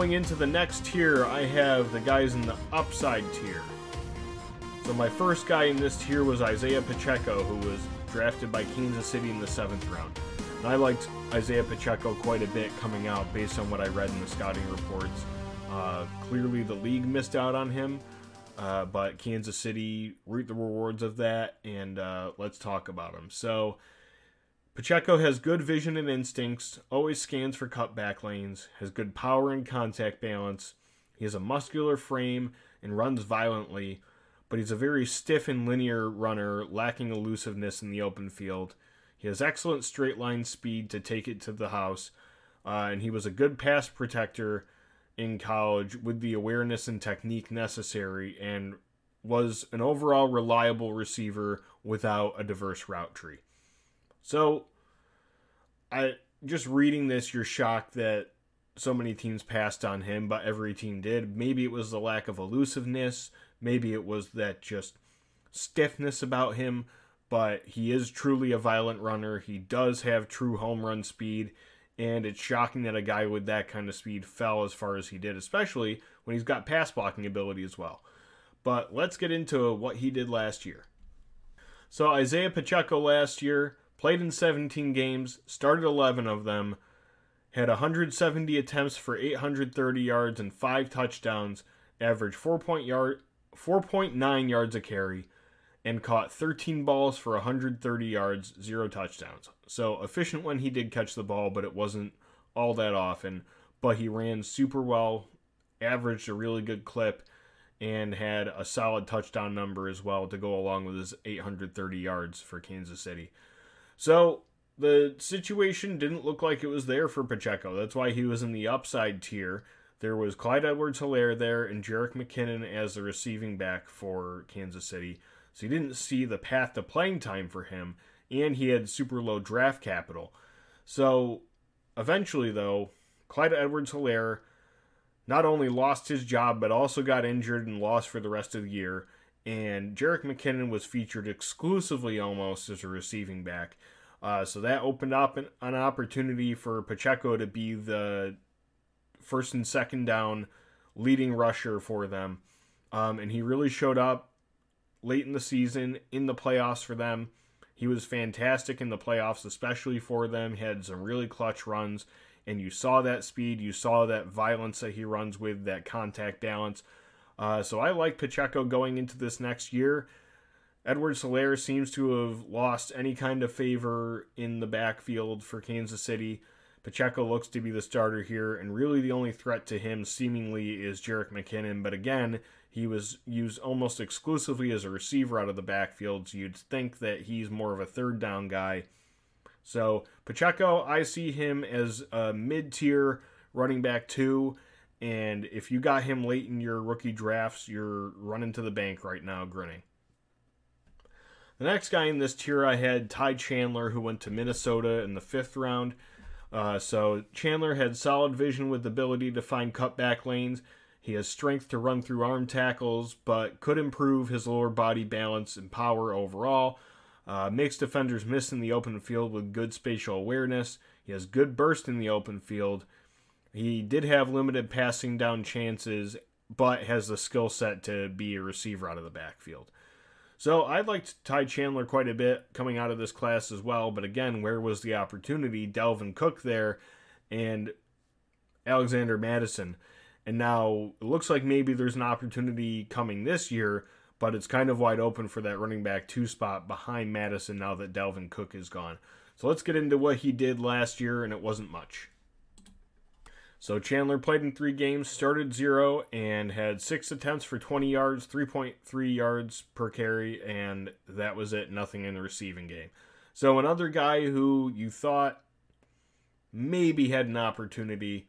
Going into the next tier, I have the guys in the upside tier. So my first guy in this tier was Isaiah Pacheco, who was drafted by Kansas City in the seventh round. And I liked Isaiah Pacheco quite a bit coming out based on what I read in the scouting reports. Uh, clearly, the league missed out on him, uh, but Kansas City reaped the rewards of that, and uh, let's talk about him. So, Pacheco has good vision and instincts, always scans for cutback lanes, has good power and contact balance. He has a muscular frame and runs violently, but he's a very stiff and linear runner, lacking elusiveness in the open field. He has excellent straight line speed to take it to the house, uh, and he was a good pass protector in college with the awareness and technique necessary and was an overall reliable receiver without a diverse route tree. So, I just reading this, you're shocked that so many teams passed on him, but every team did. Maybe it was the lack of elusiveness, maybe it was that just stiffness about him, but he is truly a violent runner. He does have true home run speed and it's shocking that a guy with that kind of speed fell as far as he did, especially when he's got pass blocking ability as well. But let's get into what he did last year. So, Isaiah Pacheco last year played in 17 games, started 11 of them, had 170 attempts for 830 yards and 5 touchdowns, averaged 4.9 yard, 4.9 yards a carry, and caught 13 balls for 130 yards, 0 touchdowns. So efficient when he did catch the ball, but it wasn't all that often. But he ran super well, averaged a really good clip, and had a solid touchdown number as well to go along with his 830 yards for Kansas City. So the situation didn't look like it was there for Pacheco. That's why he was in the upside tier. There was Clyde Edwards Helaire there and Jerick McKinnon as the receiving back for Kansas City. So you didn't see the path to playing time for him and he had super low draft capital. So eventually, though, Clyde Edwards Helaire not only lost his job, but also got injured and lost for the rest of the year. And Jerick McKinnon was featured exclusively almost as a receiving back. Uh, so that opened up an, an opportunity for Pacheco to be the first and second down leading rusher for them. Um, and he really showed up late in the season in the playoffs for them. He was fantastic in the playoffs, especially for them. He had some really clutch runs, and you saw that speed, you saw that violence that he runs with, that contact balance. Uh, so I like Pacheco going into this next year. Edward Helaire seems to have lost any kind of favor in the backfield for Kansas City. Pacheco looks to be the starter here, and really the only threat to him seemingly is Jerick McKinnon. But again, he was used almost exclusively as a receiver out of the backfield, so you'd think that he's more of a third down guy. So, Pacheco, I see him as a mid tier running back two. And if you got him late in your rookie drafts, you're running to the bank right now, grinning. The next guy in this tier, I had Ty Chandler, who went to Minnesota in the fifth round. Uh, so Chandler had solid vision with the ability to find cutback lanes. He has strength to run through arm tackles, but could improve his lower body balance and power overall. Uh, makes defenders miss in the open field with good spatial awareness. He has good burst in the open field. He did have limited passing down chances, but has the skill set to be a receiver out of the backfield. So I liked Ty Chandler quite a bit coming out of this class as well. But again, where was the opportunity? Dalvin Cook there and Alexander Mattison. And now it looks like maybe there's an opportunity coming this year, but it's kind of wide open for that running back two spot behind Mattison now that Dalvin Cook is gone. So let's get into what he did last year, and it wasn't much. So Chandler played in three games, started zero, and had six attempts for 20 yards, 3.3 yards per carry, and that was it. Nothing in the receiving game. So another guy who you thought maybe had an opportunity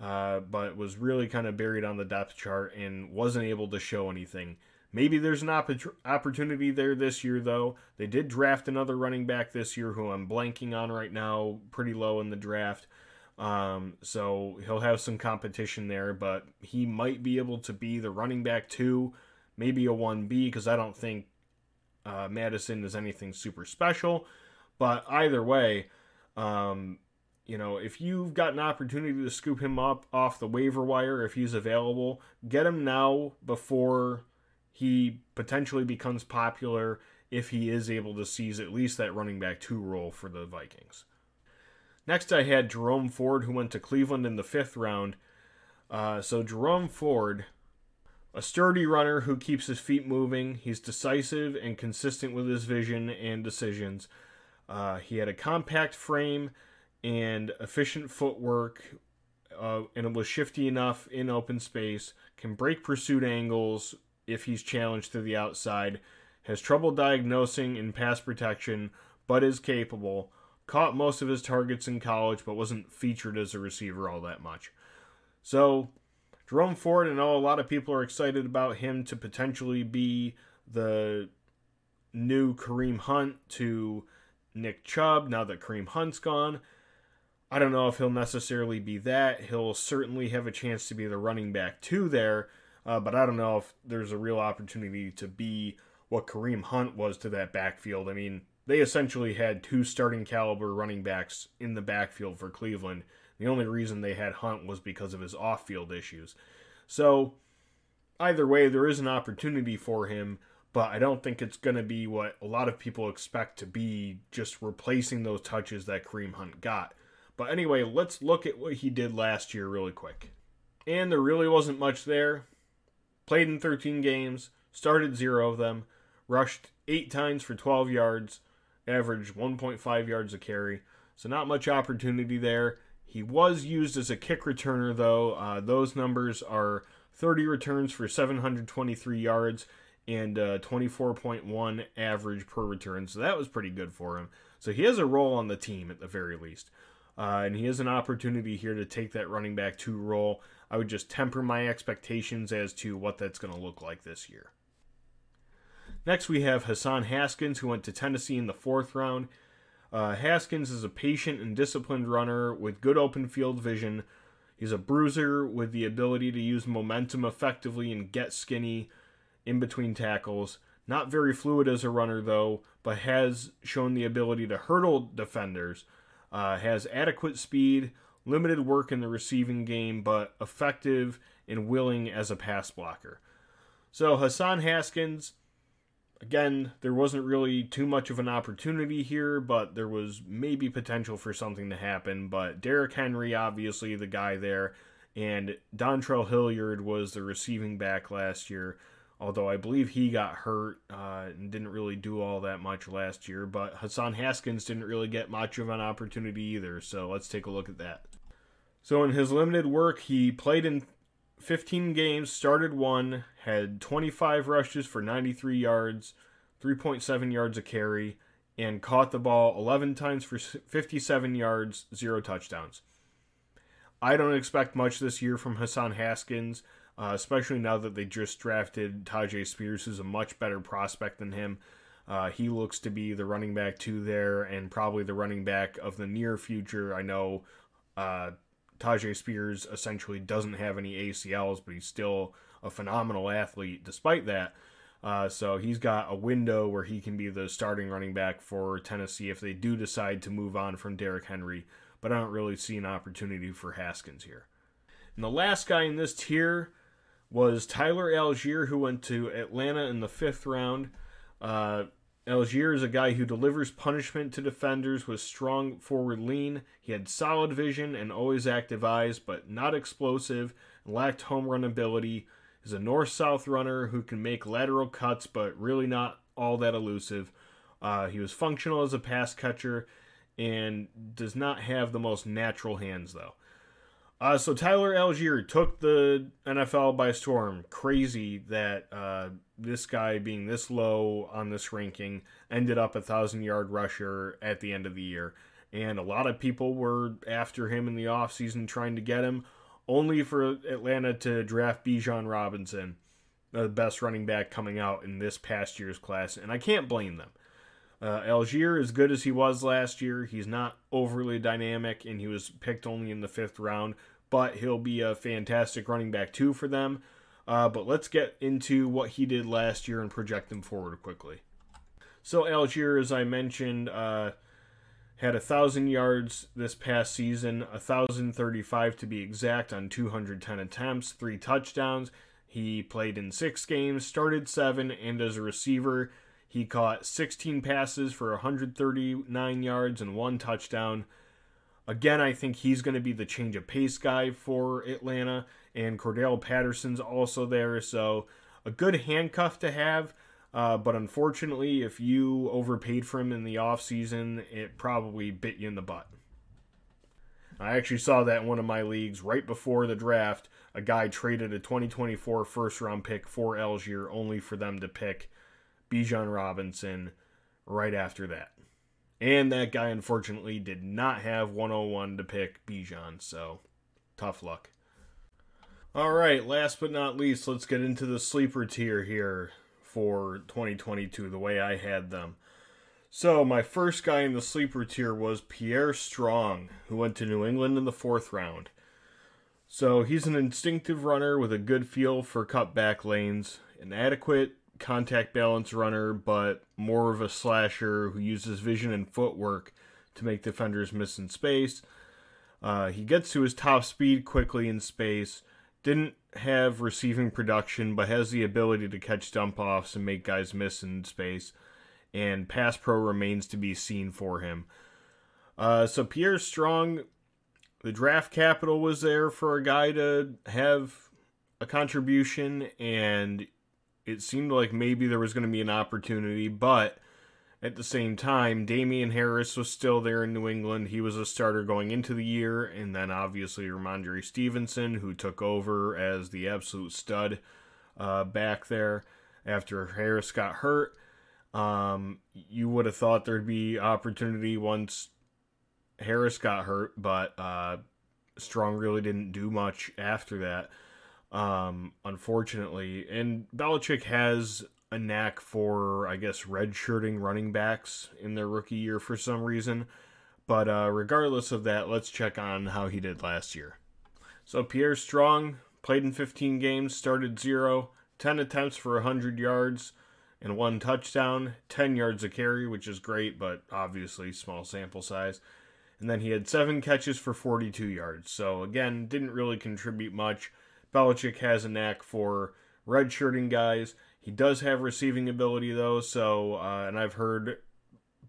uh, but was really kind of buried on the depth chart and wasn't able to show anything. Maybe there's an opp- opportunity there this year, though. They did draft another running back this year who I'm blanking on right now, pretty low in the draft. Um, so he'll have some competition there, but he might be able to be the running back two, maybe a 1B, because I don't think uh, Mattison is anything super special. But either way, um, you know, if you've got an opportunity to scoop him up off the waiver wire, if he's available, get him now before he potentially becomes popular if he is able to seize at least that running back two role for the Vikings. Next, I had Jerome Ford, who went to Cleveland in the fifth round. Uh, so, Jerome Ford, a sturdy runner who keeps his feet moving. He's decisive and consistent with his vision and decisions. Uh, he had a compact frame and efficient footwork, uh, and it was shifty enough in open space. Can break pursuit angles if he's challenged to the outside. Has trouble diagnosing in pass protection, but is capable caught most of his targets in college, but wasn't featured as a receiver all that much. So, Jerome Ford, I know a lot of people are excited about him to potentially be the new Kareem Hunt to Nick Chubb now that Kareem Hunt's gone. I don't know if he'll necessarily be that. He'll certainly have a chance to be the running back too there, uh, but I don't know if there's a real opportunity to be what Kareem Hunt was to that backfield. I mean, they essentially had two starting caliber running backs in the backfield for Cleveland. The only reason they had Hunt was because of his off field issues. So, either way, there is an opportunity for him, but I don't think it's going to be what a lot of people expect to be just replacing those touches that Kareem Hunt got. But anyway, let's look at what he did last year really quick. And there really wasn't much there. Played in 13 games, started zero of them, rushed eight times for 12 yards, averaged 1.5 yards a carry. So not much opportunity there. He was used as a kick returner, though. Uh, those numbers are 30 returns for 723 yards and uh, 24.1 average per return. So that was pretty good for him. So he has a role on the team at the very least. Uh, and he has an opportunity here to take that running back two role. I would just temper my expectations as to what that's going to look like this year. Next, we have Hassan Haskins, who went to Tennessee in the fourth round. Uh, Haskins is a patient and disciplined runner with good open field vision. He's a bruiser with the ability to use momentum effectively and get skinny in between tackles. Not very fluid as a runner, though, but has shown the ability to hurdle defenders. Uh, has adequate speed, limited work in the receiving game, but effective and willing as a pass blocker. So Hassan Haskins Again, there wasn't really too much of an opportunity here, but there was maybe potential for something to happen. But Derrick Henry, obviously the guy there, and Dontrell Hilliard was the receiving back last year. Although I believe he got hurt uh, and didn't really do all that much last year, but Hassan Haskins didn't really get much of an opportunity either. So let's take a look at that. So in his limited work, he played in 15 games, started one, had 25 rushes for 93 yards, 3.7 yards a carry, and caught the ball 11 times for 57 yards, zero touchdowns. I don't expect much this year from Hassan Haskins, uh, especially now that they just drafted Tyjae Spears, who's a much better prospect than him. Uh, he looks to be the running back two there, and probably the running back of the near future. I know uh, Tyjae Spears essentially doesn't have any ACLs, but he's still a phenomenal athlete despite that. Uh, so he's got a window where he can be the starting running back for Tennessee if they do decide to move on from Derrick Henry. But I don't really see an opportunity for Haskins here. And the last guy in this tier was Tyler Allgeier, who went to Atlanta in the fifth round. Uh, Allgeier is a guy who delivers punishment to defenders with strong forward lean. He had solid vision and always active eyes, but not explosive lacked home run ability. He's a north south runner who can make lateral cuts, but really not all that elusive. Uh, he was functional as a pass catcher and does not have the most natural hands, though. Uh, so Tyler Allgeier took the NFL by storm. Crazy that uh, this guy being this low on this ranking ended up a thousand yard rusher at the end of the year. And a lot of people were after him in the offseason trying to get him, only for Atlanta to draft Bijan Robinson, the best running back coming out in this past year's class. And I can't blame them. Uh, Allgeier, as good as he was last year, he's not overly dynamic, and he was picked only in the fifth round but he'll be a fantastic running back too for them. Uh, but let's get into what he did last year and project him forward quickly. So Allgeier, as I mentioned, uh, Had a thousand yards this past season, a thousand thirty-five to be exact on 210 attempts, three touchdowns. He played in six games, started seven, and as a receiver, he caught 16 passes for 139 yards and one touchdown. Again, I think he's going to be the change of pace guy for Atlanta, and Cordarrelle Patterson's also there, so a good handcuff to have. Uh, but unfortunately, if you overpaid for him in the offseason, it probably bit you in the butt. I actually saw that in one of my leagues right before the draft. A guy traded a 2024 first round pick for Allgeier only for them to pick Bijan Robinson right after that. And that guy unfortunately did not have 101 to pick Bijan, so tough luck. All right, last but not least, let's get into the sleeper tier here for 2022 the way I had them. So, my first guy in the sleeper tier was Pierre Strong, who went to New England in the fourth round. So, he's an instinctive runner with a good feel for cutback lanes, an adequate contact balance runner, but more of a slasher who uses vision and footwork to make defenders miss in space. Uh, he gets to his top speed quickly in space didn't have receiving production, but has the ability to catch dump offs and make guys miss in space. And pass pro remains to be seen for him. Uh, so Pierre Strong, the draft capital was there for a guy to have a contribution, and it seemed like maybe there was going to be an opportunity, but at the same time, Damien Harris was still there in New England. He was a starter going into the year, and then obviously Rhamondre Stevenson, who took over as the absolute stud uh, back there after Harris got hurt. Um, you would have thought there'd be opportunity once Harris got hurt, but uh, Strong really didn't do much after that. Um, unfortunately, and Belichick has a knack for, I guess, redshirting running backs in their rookie year for some reason. But uh, regardless of that, let's check on how he did last year. So Pierre Strong played in 15 games, started zero, 10 attempts for 100 yards and one touchdown, 10 yards a carry, which is great, but obviously small sample size. And then he had seven catches for 42 yards. So again, didn't really contribute much. Belichick has a knack for redshirting guys he does have receiving ability though, so uh, and I've heard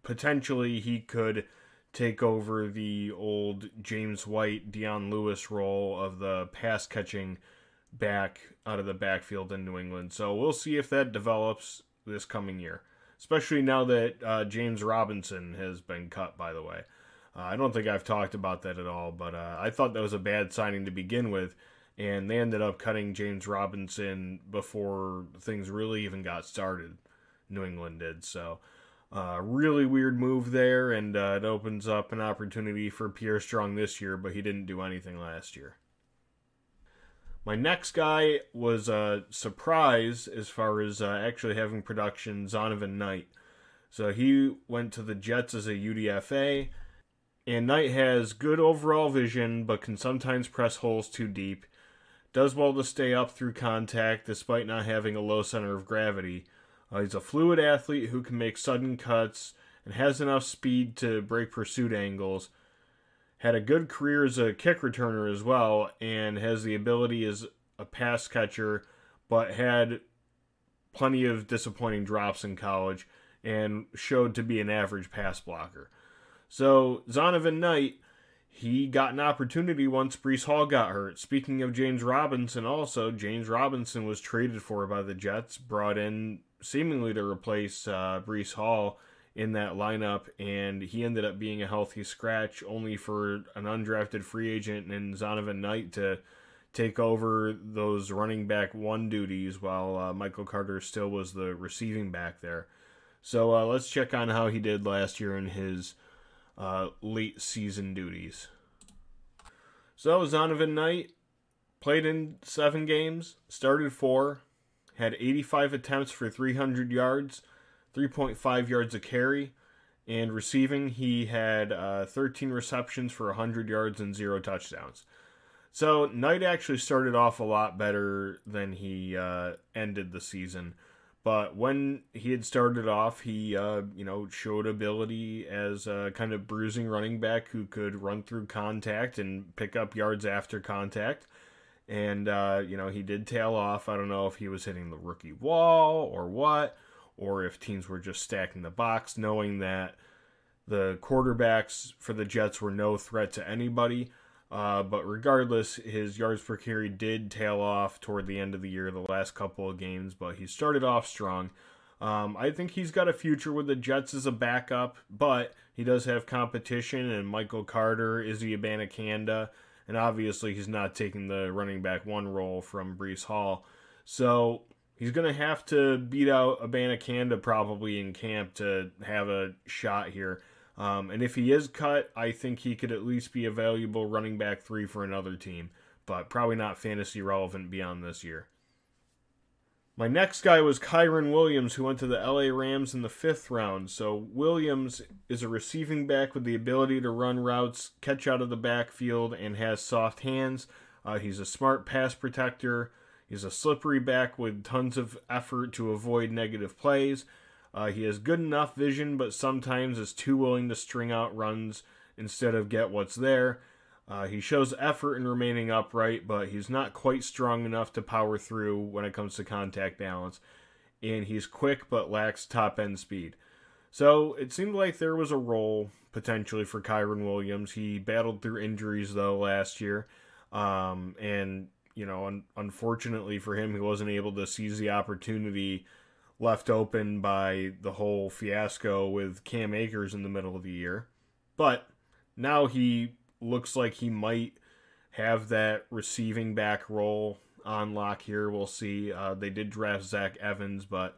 potentially he could take over the old James White, Dion Lewis role of the pass catching back out of the backfield in New England. So we'll see if that develops this coming year, especially now that uh, James Robinson has been cut. By the way, uh, I don't think I've talked about that at all, but uh, I thought that was a bad signing to begin with and they ended up cutting James Robinson before things really even got started. New England did so. Uh, really weird move there, and uh, it opens up an opportunity for Pierre Strong this year, but he didn't do anything last year. My next guy was a surprise as far as uh, actually having production, Zonovan Knight. So he went to the Jets as a UDFA, and Knight has good overall vision, but can sometimes press holes too deep does well to stay up through contact despite not having a low center of gravity. Uh, he's a fluid athlete who can make sudden cuts and has enough speed to break pursuit angles. Had a good career as a kick returner as well, and has the ability as a pass catcher, but had plenty of disappointing drops in college and showed to be an average pass blocker. So, Zonovan Knight he got an opportunity once Breece Hall got hurt. Speaking of James Robinson, also, James Robinson was traded for by the Jets, brought in seemingly to replace uh, Breece Hall in that lineup, and he ended up being a healthy scratch, only for an undrafted free agent and Zonovan Knight to take over those running back one duties while uh, Michael Carter still was the receiving back there. So uh, let's check on how he did last year in his uh, late season duties. So that was Zonovan Knight played in seven games, started four, had 85 attempts for 300 yards, 3.5 yards a carry, and receiving he had uh, 13 receptions for 100 yards and zero touchdowns. So Knight actually started off a lot better than he uh, ended the season, But when he had started off, he uh, you know showed ability as a kind of bruising running back who could run through contact and pick up yards after contact. And uh, you know he did tail off. I don't know if he was hitting the rookie wall or what, or if teams were just stacking the box, knowing that the quarterbacks for the Jets were no threat to anybody. Uh, but regardless, his yards per carry did tail off toward the end of the year, the last couple of games, but he started off strong. Um, I think he's got a future with the Jets as a backup, but he does have competition, and Michael Carter, Izzy Abanikanda, and obviously he's not taking the running back one role from Breece Hall. So he's going to have to beat out Abanikanda probably in camp to have a shot here. Um, and if he is cut, I think he could at least be a valuable running back three for another team, but probably not fantasy relevant beyond this year. My next guy was Kyren Williams, who went to the LA Rams in the fifth round. So, Williams is a receiving back with the ability to run routes, catch out of the backfield, and has soft hands. Uh, he's a smart pass protector. He's a slippery back with tons of effort to avoid negative plays. Uh, he has good enough vision, but sometimes is too willing to string out runs instead of get what's there. Uh, he shows effort in remaining upright, but he's not quite strong enough to power through when it comes to contact balance. And he's quick but lacks top end speed. So it seemed like there was a role potentially for Kyren Williams. He battled through injuries though last year, um, and you know, un- unfortunately for him, he wasn't able to seize the opportunity left open by the whole fiasco with Cam Akers in the middle of the year. But now he looks like he might have that receiving back role on lock here. We'll see. Uh, they did draft Zach Evans, but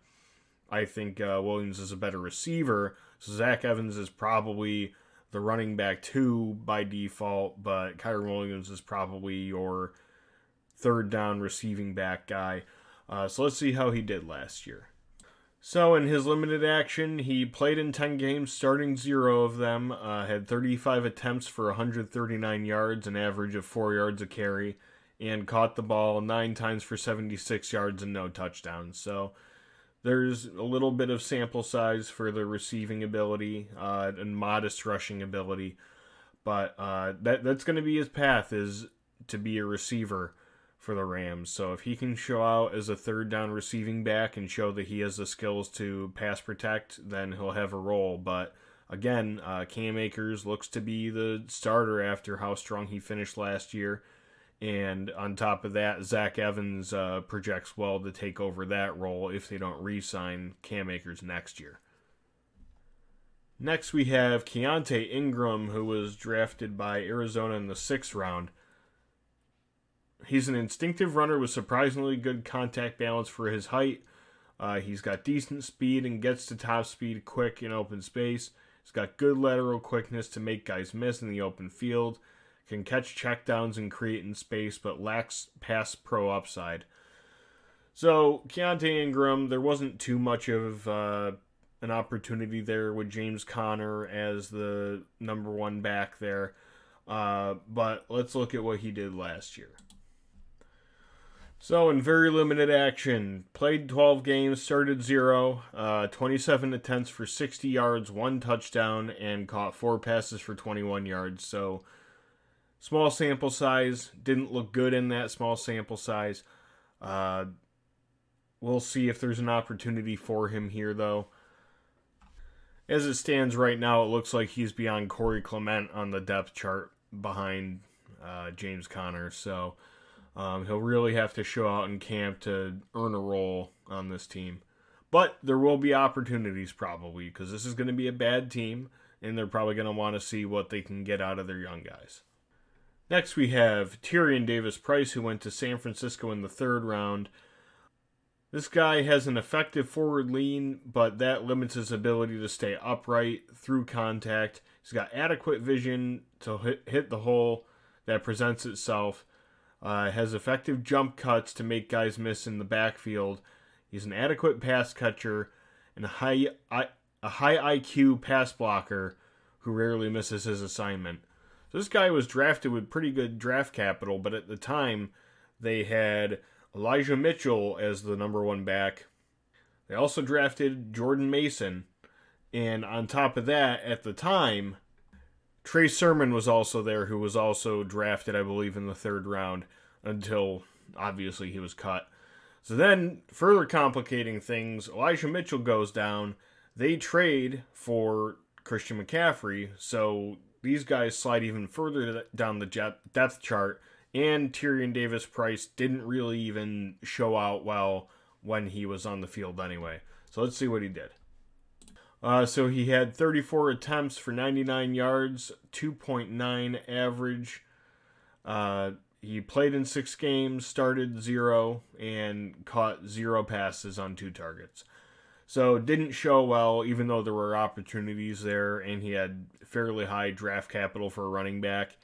I think uh, Williams is a better receiver. So Zach Evans is probably the running back two by default, but Kyren Williams is probably your third down receiving back guy. Uh, so let's see how he did last year. So, in his limited action, he played in 10 games, starting zero of them, uh, had 35 attempts for 139 yards, an average of 4 yards a carry, and caught the ball 9 times for 76 yards and no touchdowns. So, there's a little bit of sample size for the receiving ability uh, and modest rushing ability, but uh, that that's going to be his path is to be a receiver for the Rams. So if he can show out as a third down receiving back and show that he has the skills to pass protect, then he'll have a role. But again, uh, Cam Akers looks to be the starter after how strong he finished last year. And on top of that, Zach Evans uh, projects well to take over that role if they don't re sign Cam Akers next year. Next, we have Keaontay Ingram, who was drafted by Arizona in the sixth round. He's an instinctive runner with surprisingly good contact balance for his height. Uh, he's got decent speed and gets to top speed quick in open space. He's got good lateral quickness to make guys miss in the open field. Can catch checkdowns and create in space, but lacks pass pro upside. So Keaontay Ingram, there wasn't too much of uh, an opportunity there with James Conner as the number one back there. Uh, but let's look at what he did last year. So, in very limited action, played 12 games, started zero, uh, 27 attempts for 60 yards, one touchdown, and caught four passes for 21 yards. So, small sample size, didn't look good in that small sample size. Uh, we'll see if there's an opportunity for him here, though. As it stands right now, it looks like he's beyond Corey Clement on the depth chart behind uh, James Conner. So, um, he'll really have to show out in camp to earn a role on this team. But there will be opportunities probably because this is going to be a bad team and they're probably going to want to see what they can get out of their young guys. Next, we have Tyrion Davis Price, who went to San Francisco in the third round. This guy has an effective forward lean, but that limits his ability to stay upright through contact. He's got adequate vision to hit, hit the hole that presents itself uh, has effective jump cuts to make guys miss in the backfield. He's an adequate pass catcher and a high a high IQ pass blocker who rarely misses his assignment. So this guy was drafted with pretty good draft capital, but at the time they had Elijah Mitchell as the number one back. They also drafted Jordan Mason. And on top of that, at the time, Trey Sermon was also there, who was also drafted, I believe, in the third round until obviously he was cut. So then, further complicating things, Elijah Mitchell goes down. They trade for Christian McCaffrey, so these guys slide even further down the depth chart. And Tyrion Davis Price didn't really even show out well when he was on the field anyway. So let's see what he did. Uh, so he had 34 attempts for 99 yards, 2.9 average. Uh, he played in six games, started zero, and caught zero passes on two targets. So didn't show well, even though there were opportunities there, and he had fairly high draft capital for a running back.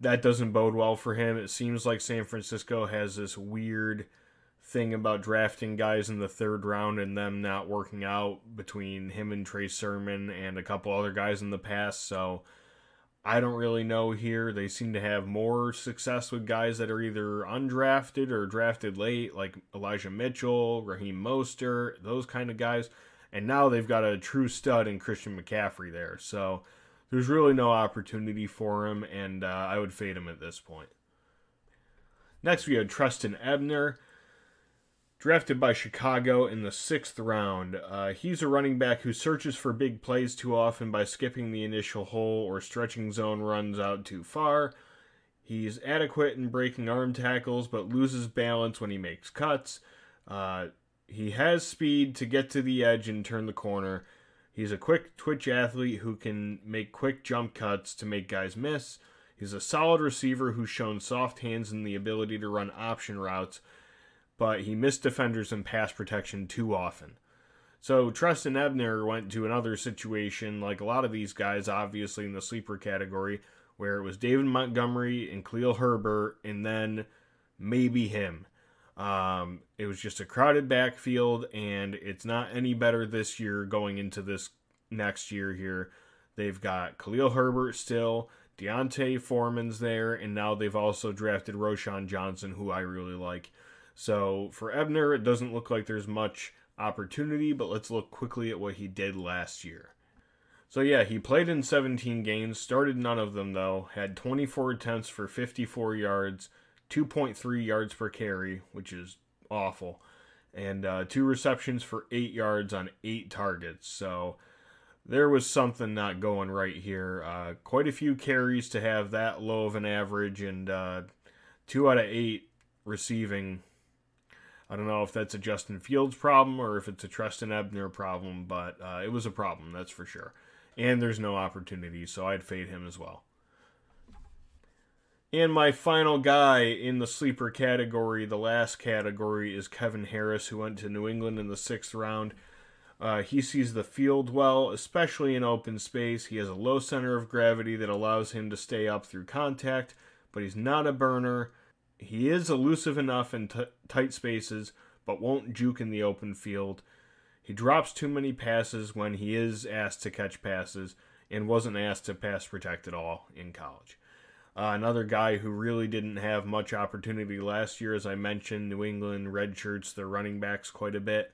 That doesn't bode well for him. It seems like San Francisco has this weird thing about drafting guys in the third round and them not working out between him and Trey Sermon and a couple other guys in the past. So I don't really know here. They seem to have more success with guys that are either undrafted or drafted late, like Elijah Mitchell, Raheem Mostert, those kind of guys. And now they've got a true stud in Christian McCaffrey there. So there's really no opportunity for him, and uh, I would fade him at this point. Next, we had Trestan Ebner drafted by Chicago in the sixth round. Uh, he's a running back who searches for big plays too often by skipping the initial hole or stretching zone runs out too far. He's adequate in breaking arm tackles, but loses balance when he makes cuts. Uh, he has speed to get to the edge and turn the corner. He's a quick twitch athlete who can make quick jump cuts to make guys miss. He's a solid receiver who's shown soft hands and the ability to run option routes but he missed defenders in pass protection too often. So Trestan Ebner went to another situation, like a lot of these guys, obviously in the sleeper category, where it was David Montgomery and Khalil Herbert, and then maybe him. Um, it was just a crowded backfield, and it's not any better this year going into this next year here. They've got Khalil Herbert still, D'Onta Foreman's there, and now they've also drafted Roschon Johnson, who I really like. So for Ebner, it doesn't look like there's much opportunity, but let's look quickly at what he did last year. So yeah, he played in 17 games, started none of them though, had 24 attempts for 54 yards, 2.3 yards per carry, which is awful, and uh, two receptions for 8 yards on 8 targets. So there was something not going right here. Uh, quite a few carries to have that low of an average, and uh, 2 out of 8 receiving I don't know if that's a Justin Fields problem or if it's a Trestan Ebner problem, but uh, it was a problem, that's for sure. And there's no opportunity, so I'd fade him as well. And my final guy in the sleeper category, the last category, is Kevin Harris, who went to New England in the sixth round. Uh, he sees the field well, especially in open space. He has a low center of gravity that allows him to stay up through contact, but he's not a burner. He is elusive enough in t- tight spaces, but won't juke in the open field. He drops too many passes when he is asked to catch passes and wasn't asked to pass protect at all in college. Uh, another guy who really didn't have much opportunity last year, as I mentioned, New England redshirts their running backs quite a bit.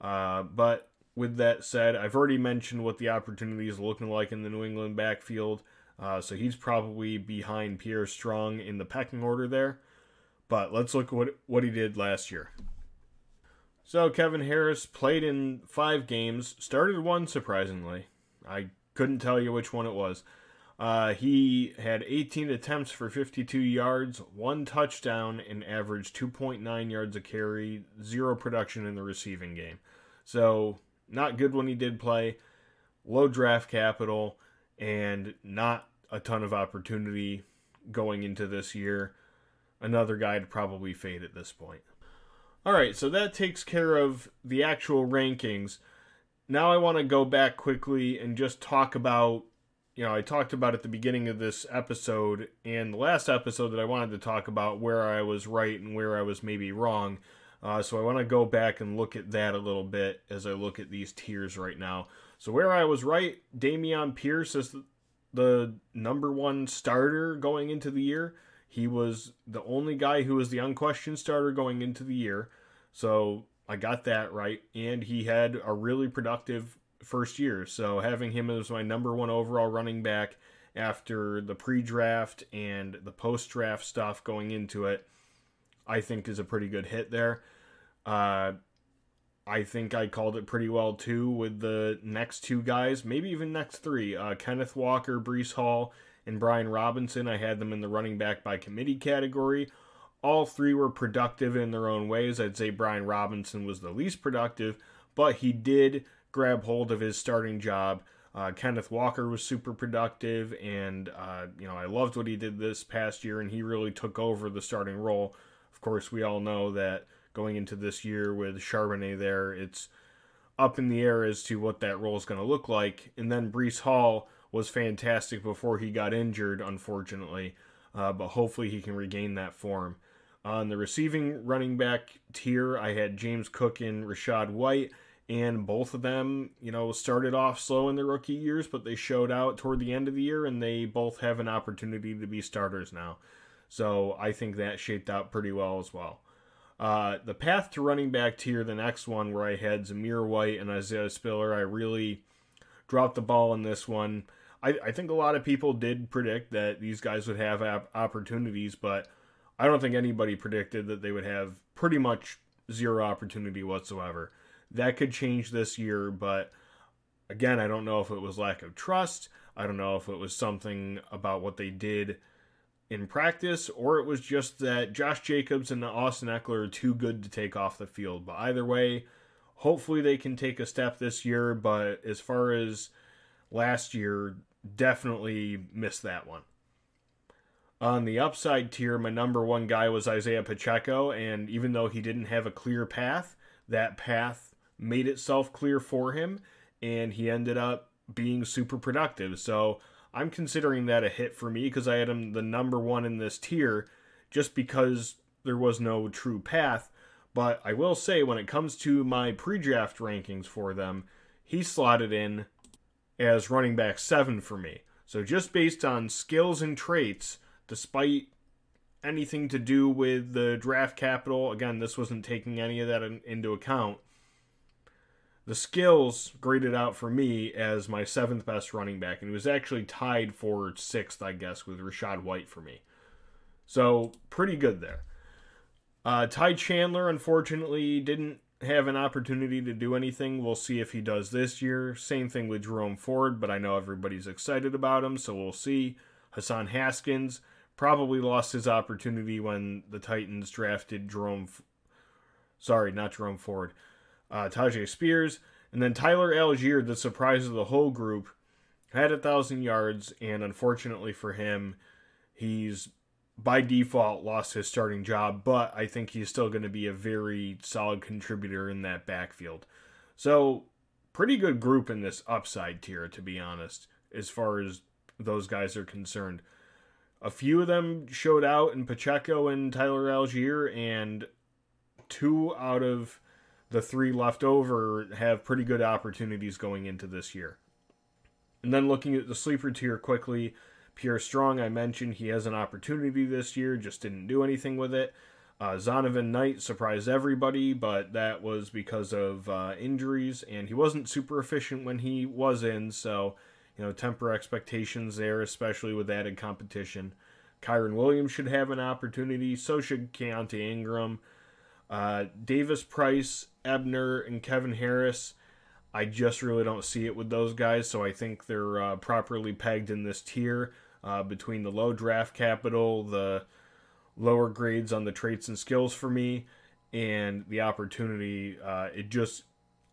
Uh, but with that said, I've already mentioned what the opportunity is looking like in the New England backfield. Uh, so he's probably behind Pierre Strong in the pecking order there. But let's look at what, what he did last year. So Kevin Harris played in five games, started one surprisingly. I couldn't tell you which one it was. Uh, he had 18 attempts for 52 yards, one touchdown, and averaged 2.9 yards a carry, zero production in the receiving game. So, not good when he did play, low draft capital, and not a ton of opportunity going into this year another guy to probably fade at this point. All right, so that takes care of the actual rankings. Now I want to go back quickly and just talk about, you know, I talked about at the beginning of this episode and the last episode that I wanted to talk about where I was right and where I was maybe wrong. Uh, so I want to go back and look at that a little bit as I look at these tiers right now. So where I was right, Dameon Pierce is the number one starter going into the year. He was the only guy who was the unquestioned starter going into the year. So I got that right, and he had a really productive first year. So having him as my number one overall running back after the pre-draft and the post-draft stuff going into it, I think is a pretty good hit there. Uh, I think I called it pretty well too with the next two guys, maybe even next three. Uh, Kenneth Walker, Breece Hall, and Brian Robinson. I had them in the running back by committee category. All three were productive in their own ways. I'd say Brian Robinson was the least productive, but he did grab hold of his starting job. Uh, Kenneth Walker was super productive, and uh, you know I loved what he did this past year, and he really took over the starting role. Of course, we all know that going into this year with Charbonnet there, it's up in the air as to what that role is going to look like. And then Breece Hall was fantastic before he got injured, unfortunately, uh, but hopefully he can regain that form. On the receiving running back tier, I had James Cook and Rachaad White, and both of them, you know, started off slow in their rookie years, but they showed out toward the end of the year, and they both have an opportunity to be starters now. So I think that shaped out pretty well as well. Uh, the path to running back tier, the next one where I had Zamir White and Isaiah Spiller, I really dropped the ball in this one. I, I think a lot of people did predict that these guys would have opportunities, but I don't think anybody predicted that they would have pretty much zero opportunity whatsoever. That could change this year, but again, I don't know if it was lack of trust. I don't know if it was something about what they did in practice, or it was just that Josh Jacobs and Austin Ekeler are too good to take off the field. But either way, hopefully they can take a step this year. But as far as last year, definitely missed that one. On the upside tier, my number one guy was Isaiah Pacheco, and even though he didn't have a clear path, that path made itself clear for him, and he ended up being super productive. So I'm considering that a hit for me because I had him the number one in this tier just because there was no true path. But I will say, when it comes to my pre draft rankings for them, he slotted in as running back seven for me. So just based on skills and traits, despite anything to do with the draft capital, again, this wasn't taking any of that in, into account the skills graded out for me as my seventh best running back, and he was actually tied for sixth, I guess, with Rachaad White for me. So pretty good there. Uh, Ty Chandler, unfortunately, didn't have an opportunity to do anything. We'll see if he does this year. Same thing with Jerome Ford, but I know everybody's excited about him, so we'll see. Hassan Haskins probably lost his opportunity when the Titans drafted Jerome. F- Sorry, not Jerome Ford uh, Tyjae Spears, and then Tyler Allgeier, the surprise of the whole group, had a thousand yards, and unfortunately for him, he's by default lost his starting job, but I think he's still going to be a very solid contributor in that backfield. So, pretty good group in this upside tier, to be honest, as far as those guys are concerned. A few of them showed out in Pacheco and Tyler Allgeier, and two out of the three left over have pretty good opportunities going into this year. And then looking at the sleeper tier quickly, Pierre Strong, I mentioned he has an opportunity this year, just didn't do anything with it. Uh, Zonovan Knight surprised everybody, but that was because of uh, injuries, and he wasn't super efficient when he was in, so, you know, temper expectations there, especially with added competition. Kyren Williams should have an opportunity, so should Keaontay Ingram. Uh, Davis Price, Ebner, and Kevin Harris. I just really don't see it with those guys, so I think they're uh, properly pegged in this tier uh, between the low draft capital, the lower grades on the traits and skills for me, and the opportunity. Uh, it just,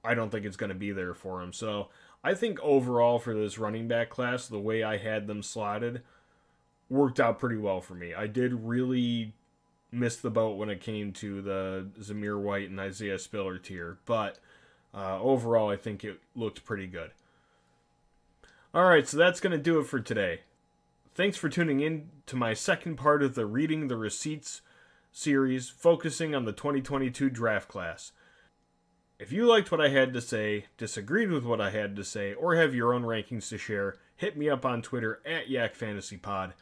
I don't think it's going to be there for him. So I think overall for this running back class, the way I had them slotted worked out pretty well for me. I did really miss the boat when it came to the Zamir White and Isaiah Spiller tier, but uh, overall, I think it looked pretty good. All right, so that's going to do it for today. Thanks for tuning in to my second part of the Reading the Receipts series, focusing on the 2022 draft class. If you liked what I had to say, disagreed with what I had to say, or have your own rankings to share, hit me up on Twitter at YakFantasyPod.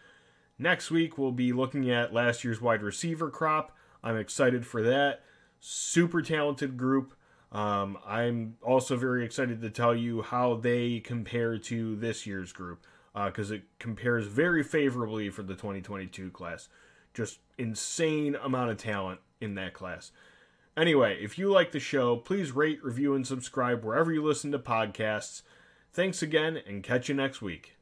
Next week, we'll be looking at last year's wide receiver crop. I'm excited for that. super talented group. Um, I'm also very excited to tell you how they compare to this year's group because uh, it compares very favorably for the 2022 class. Just insane amount of talent in that class. Anyway, if you like the show, please rate, review, and subscribe wherever you listen to podcasts. Thanks again, and catch you next week.